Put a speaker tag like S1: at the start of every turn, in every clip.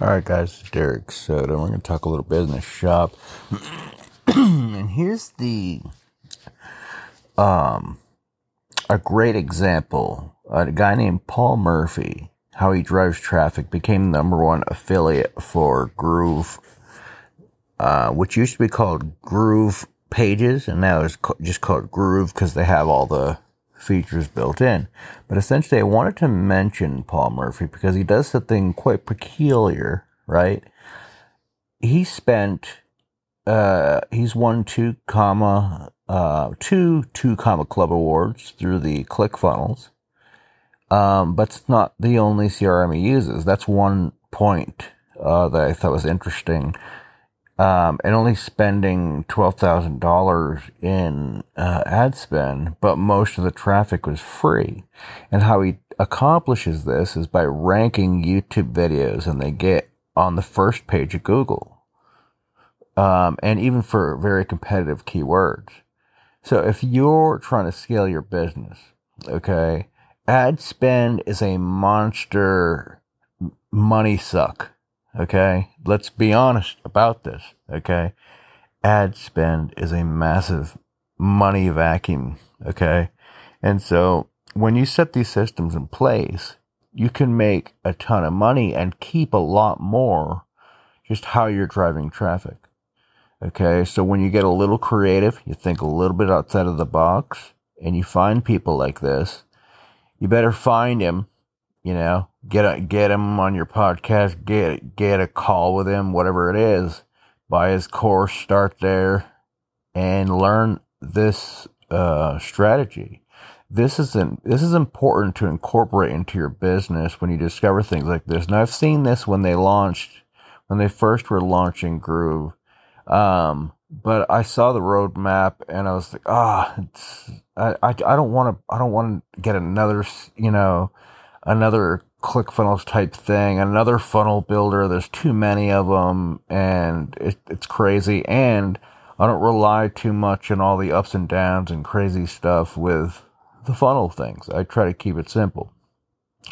S1: All right, guys, Derek Soda. We're going to talk a little business shop. and here's the um a great example. A guy named Paul Murphy, how he drives traffic, became number one affiliate for Groove, uh, which used to be called Groove Pages, and now it's just called Groove because they have all the features built in. But essentially, I wanted to mention Paul Murphy because he does something quite peculiar, right? He spent, uh, he's won two comma, uh, two two comma club awards through the ClickFunnels. Um, but it's not the only CRM he uses. That's one point uh, that I thought was interesting um, and only spending twelve thousand dollars in uh, ad spend, but most of the traffic was free. And how he accomplishes this is by ranking YouTube videos, and they get on the first page of Google, um, and even for very competitive keywords. So if you're trying to scale your business, okay, ad spend is a monster money suck Okay. Let's be honest about this. Okay. Ad spend is a massive money vacuum. Okay. And so when you set these systems in place, you can make a ton of money and keep a lot more just how you're driving traffic. Okay. So when you get a little creative, you think a little bit outside of the box and you find people like this, you better find him you know, get a, get him on your podcast, get get a call with him, whatever it is. Buy his course, start there, and learn this uh, strategy. This is an, this is important to incorporate into your business when you discover things like this. And I've seen this when they launched, when they first were launching Groove. Um, but I saw the roadmap and I was like, ah, oh, I, I, I don't want to, I don't want to get another, you know, another ClickFunnels type thing, another funnel builder. There's too many of them, and it, it's crazy. And I don't rely too much on all the ups and downs and crazy stuff with the funnel things. I try to keep it simple.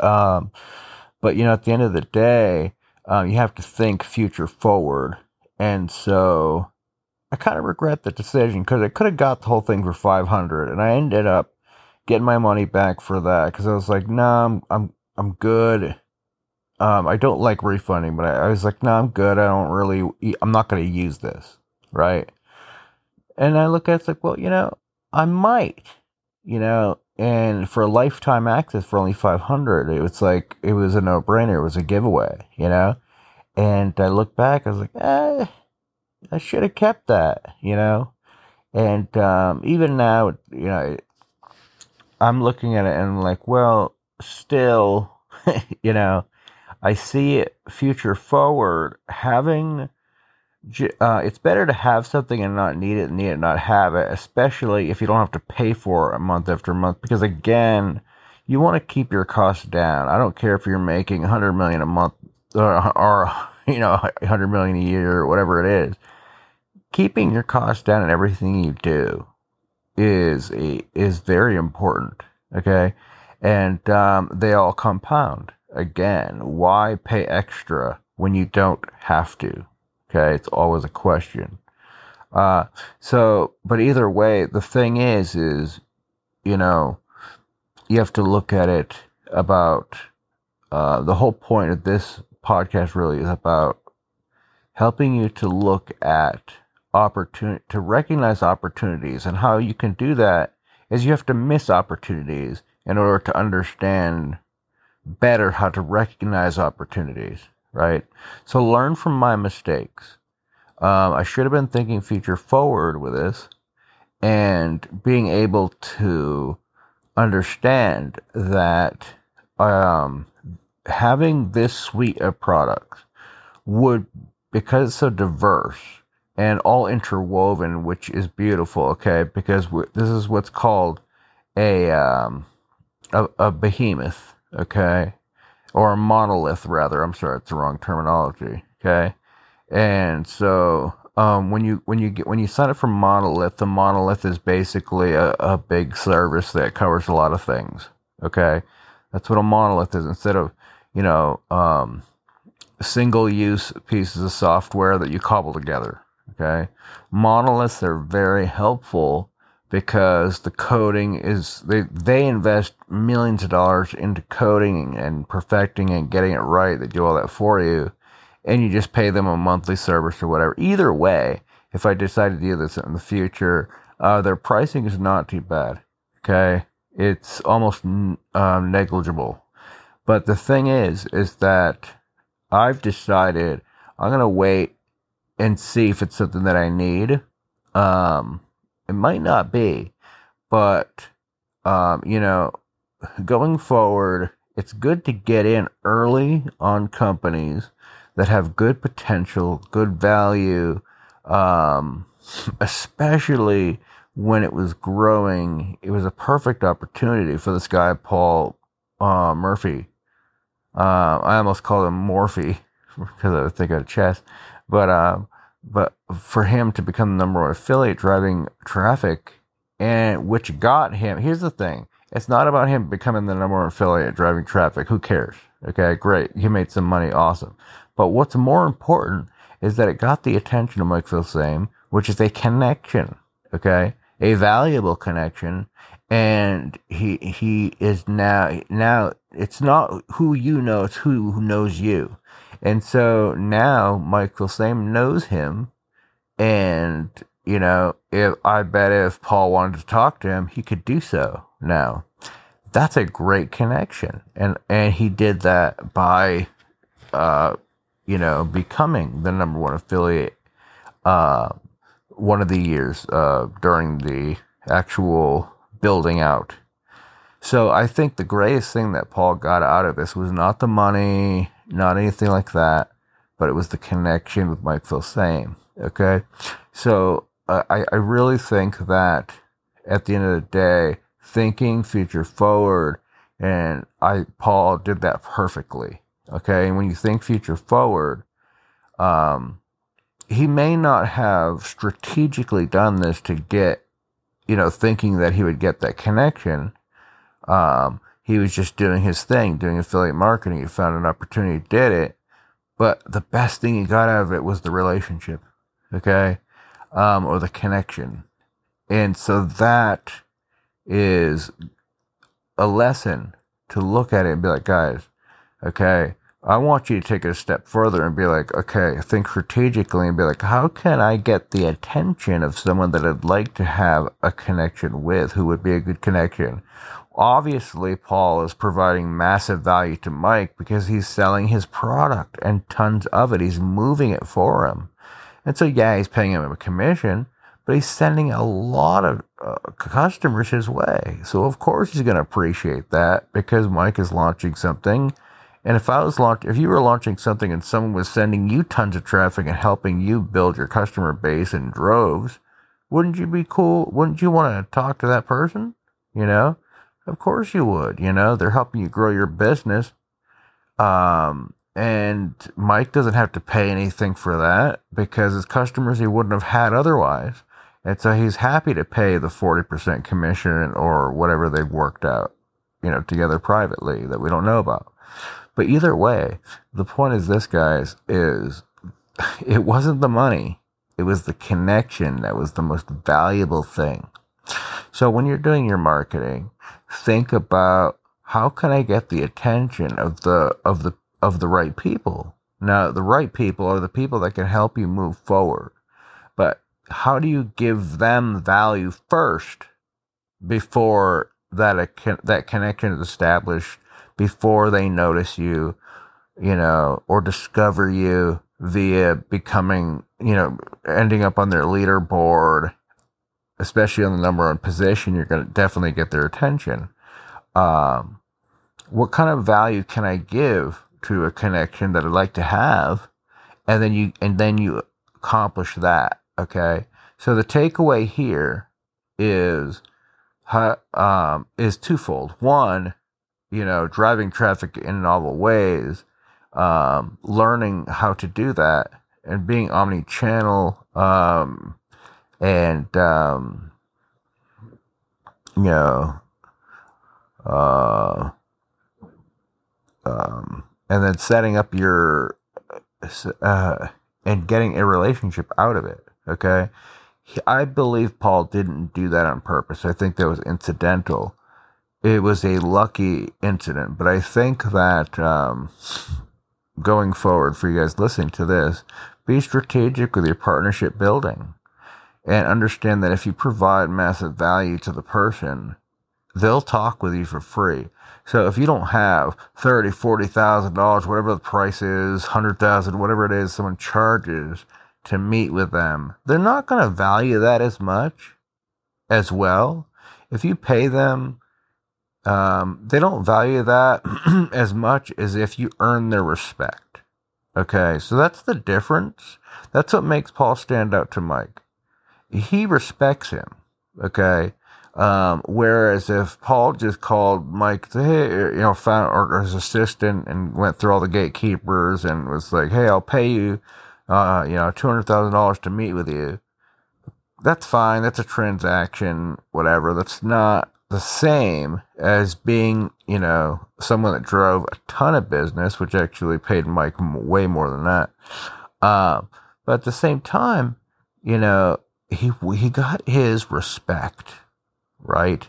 S1: Um, but you know, at the end of the day, um, you have to think future forward, and so I kind of regret the decision because I could have got the whole thing for 500, and I ended up getting my money back for that because I was like, nah, I'm I'm I'm good. Um, I don't like refunding, but I, I was like, no, nah, I'm good. I don't really, I'm not to use this, right? And I look at it, it's like, well, you know, I might, you know, and for lifetime access for only 500, it was like, it was a no brainer. It was a giveaway, you know? And I look back, I was like, eh, I should have kept that, you know? And um, even now, you know, I'm looking at it and I'm like, well, still, you know, I see it future forward having. Uh, it's better to have something and not need it, and need it not have it, especially if you don't have to pay for it month after month. Because again, you want to keep your costs down. I don't care if you're making 100 million a month or, or you know 100 million a year or whatever it is. Keeping your costs down in everything you do is a, is very important. Okay, and um, they all compound. Again, why pay extra when you don't have to? Okay, it's always a question. Uh, so, but either way, the thing is, is you know, you have to look at it about uh, the whole point of this podcast. Really, is about helping you to look at opportunity to recognize opportunities. And how you can do that is you have to miss opportunities in order to understand better how to recognize opportunities right? So learn from my mistakes. Um, i should have been thinking future forward with this and being able to understand that um, having this suite of products would because it's so diverse and all interwoven, which is beautiful. Okay, because this is what's called a, um, a a behemoth. Okay, or a monolith rather. I'm sorry, it's the wrong terminology. Okay, and so um, when you when you get when you sign up for monolith, the monolith is basically a, a big service that covers a lot of things. Okay, that's what a monolith is. Instead of you know um, single use pieces of software that you cobble together. Okay. Monoliths are very helpful because the coding is they they invest millions of dollars into coding and perfecting and getting it right. They do all that for you, and you just pay them a monthly service or whatever. Either way, if I decide to do this in the future, uh, their pricing is not too bad. Okay, it's almost um, negligible. But the thing is, is that I've decided I'm gonna wait and see if it's something that I need. Um, it might not be, but um, you know, going forward, it's good to get in early on companies that have good potential, good value, um, especially when it was growing. It was a perfect opportunity for this guy, Paul uh, Murphy. Uh, I almost called him Morphy because I thinking of chess, but um, but for him to become the number one affiliate driving traffic, and which got him. Here's the thing: it's not about him becoming the number one affiliate driving traffic. Who cares? Okay, great. He made some money. Awesome. But what's more important is that it got the attention of Mike Filsaime, which is a connection. Okay, a valuable connection, and he he is now now it's not who you know, it's who knows you. And so now Michael Filsaime knows him. And, you know, if I bet if Paul wanted to talk to him, he could do so now. That's a great connection. And and he did that by uh, you know, becoming the number one affiliate uh one of the years uh during the actual building out. So I think the greatest thing that Paul got out of this was not the money, not anything like that, but it was the connection with Mike Filsaime. Okay, so uh, I I really think that at the end of the day, thinking future forward, and I Paul did that perfectly. Okay, and when you think future forward, um, he may not have strategically done this to get, you know, thinking that he would get that connection. Um, he was just doing his thing, doing affiliate marketing. He found an opportunity, did it. But the best thing he got out of it was the relationship, okay, um, or the connection. And so that is a lesson to look at it and be like, guys, okay, I want you to take it a step further and be like, okay, think strategically and be like, how can I get the attention of someone that I'd like to have a connection with who would be a good connection? Obviously, Paul is providing massive value to Mike because he's selling his product and tons of it. He's moving it for him. And so, yeah, he's paying him a commission, but he's sending a lot of uh, customers his way. So, of course, he's going to appreciate that because Mike is launching something. And if I was launch, if you were launching something and someone was sending you tons of traffic and helping you build your customer base in droves, wouldn't you be cool? Wouldn't you want to talk to that person? You know? Of course you would. You know, they're helping you grow your business. Um, and Mike doesn't have to pay anything for that because his customers he wouldn't have had otherwise. And so he's happy to pay the 40% commission or whatever they've worked out, you know, together privately that we don't know about. But either way, the point is this, guys, is it wasn't the money. It was the connection that was the most valuable thing. So when you're doing your marketing, think about how can I get the attention of the of the of the right people. Now, the right people are the people that can help you move forward. But how do you give them value first before that that connection is established before they notice you, you know, or discover you via becoming, you know, ending up on their leaderboard especially on the number one position, you're going to definitely get their attention. Um, what kind of value can I give to a connection that I'd like to have? And then you, and then you accomplish that. Okay. So the takeaway here is, um, is twofold. One, you know, driving traffic in novel ways, um, learning how to do that and being omni-channel, um, and um, you know, uh, um, and then setting up your uh, and getting a relationship out of it. Okay. I believe Paul didn't do that on purpose. I think that was incidental. It was a lucky incident, but I think that um, going forward for you guys listening to this, be strategic with your partnership building and understand that if you provide massive value to the person, they'll talk with you for free. So if you don't have thirty, forty thousand dollars, whatever the price is, hundred thousand, whatever it is, someone charges to meet with them, they're not going to value that as much as well. If you pay them, um, they don't value that as much as if you earn their respect. Okay, so that's the difference. That's what makes Paul stand out to Mike. He respects him. Okay, um, whereas if Paul just called Mike, to, hey, you know, found or his assistant and went through all the gatekeepers and was like, hey, I'll pay you, uh, you know, two hundred thousand dollars to meet with you. That's fine. That's a transaction. Whatever. That's not the same as being, you know, someone that drove a ton of business, which actually paid Mike way more than that. Uh, but at the same time, you know, he he got his respect right?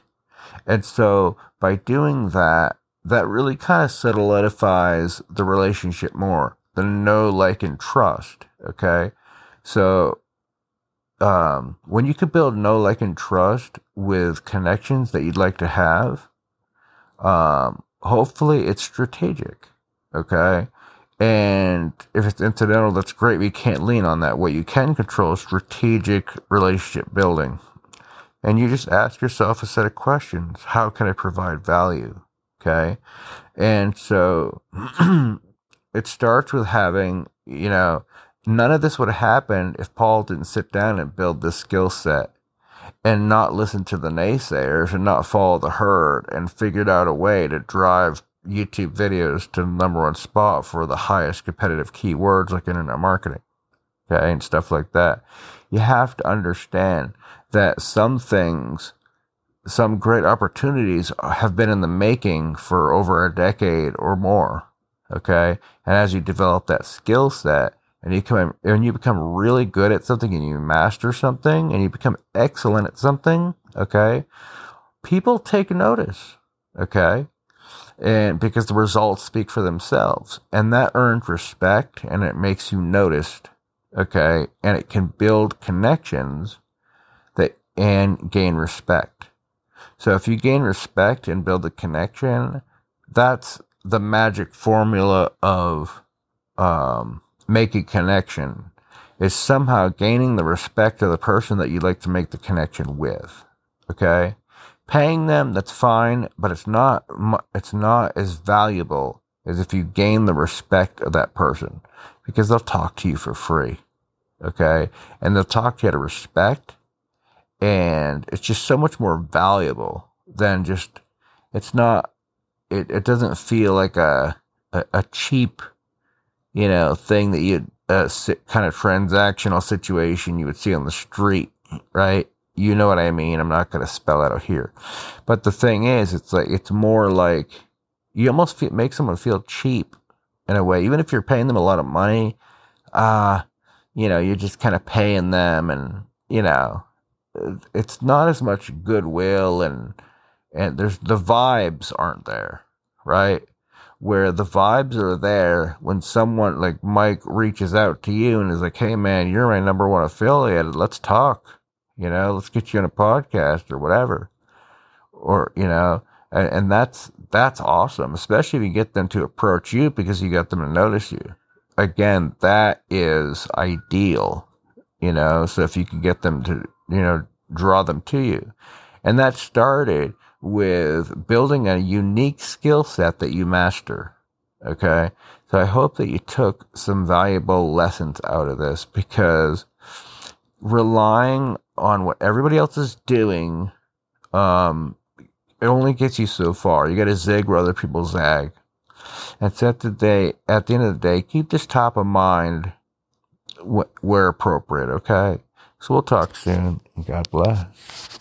S1: And so by doing that, that really kind of solidifies the relationship more. The know, like, and trust. Okay. So um, when you can build know, like, and trust with connections that you'd like to have, um, hopefully it's strategic. Okay. And if it's incidental, that's great. We can't lean on that. What you can control is strategic relationship building. And you just ask yourself a set of questions. How can I provide value? Okay. And so it starts with having, you know, none of this would have happened if Paul didn't sit down and build this skill set and not listen to the naysayers and not follow the herd and figured out a way to drive YouTube videos to number one spot for the highest competitive keywords like internet marketing. Okay. And stuff like that. You have to understand that some things, some great opportunities have been in the making for over a decade or more. Okay. And as you develop that skill set and you come and you become really good at something and you master something and you become excellent at something. Okay. People take notice. Okay. And because the results speak for themselves and that earns respect and it makes you noticed. Okay. And it can build connections that and gain respect. So if you gain respect and build a connection, that's the magic formula of um, making connection is somehow gaining the respect of the person that you'd like to make the connection with. Okay, paying them that's fine, but it's not it's not as valuable as if you gain the respect of that person because they'll talk to you for free. Okay, and they'll talk to you out of respect and it's just so much more valuable than just it's not it, it doesn't feel like a, a, a cheap you know thing that you a uh, kind of transactional situation you would see on the street right you know what i mean i'm not going to spell it out here but the thing is it's like it's more like you almost feel, make someone feel cheap in a way even if you're paying them a lot of money uh you know you're just kind of paying them and you know it's not as much goodwill and and there's the vibes aren't there, right? Where the vibes are there when someone like Mike reaches out to you and is like, "Hey, man, you're my number one affiliate. Let's talk. You know, let's get you on a podcast or whatever." Or you know, and, and that's that's awesome, especially if you get them to approach you because you got them to notice you. Again, that is ideal. You know, so if you can get them to you know, draw them to you. And that started with building a unique skill set that you master. Okay. So I hope that you took some valuable lessons out of this because relying on what everybody else is doing, um, it only gets you so far. You got to zig where other people zag. And so at the day, at the end of the day, keep this top of mind wh- where appropriate. Okay. So we'll talk soon. God bless.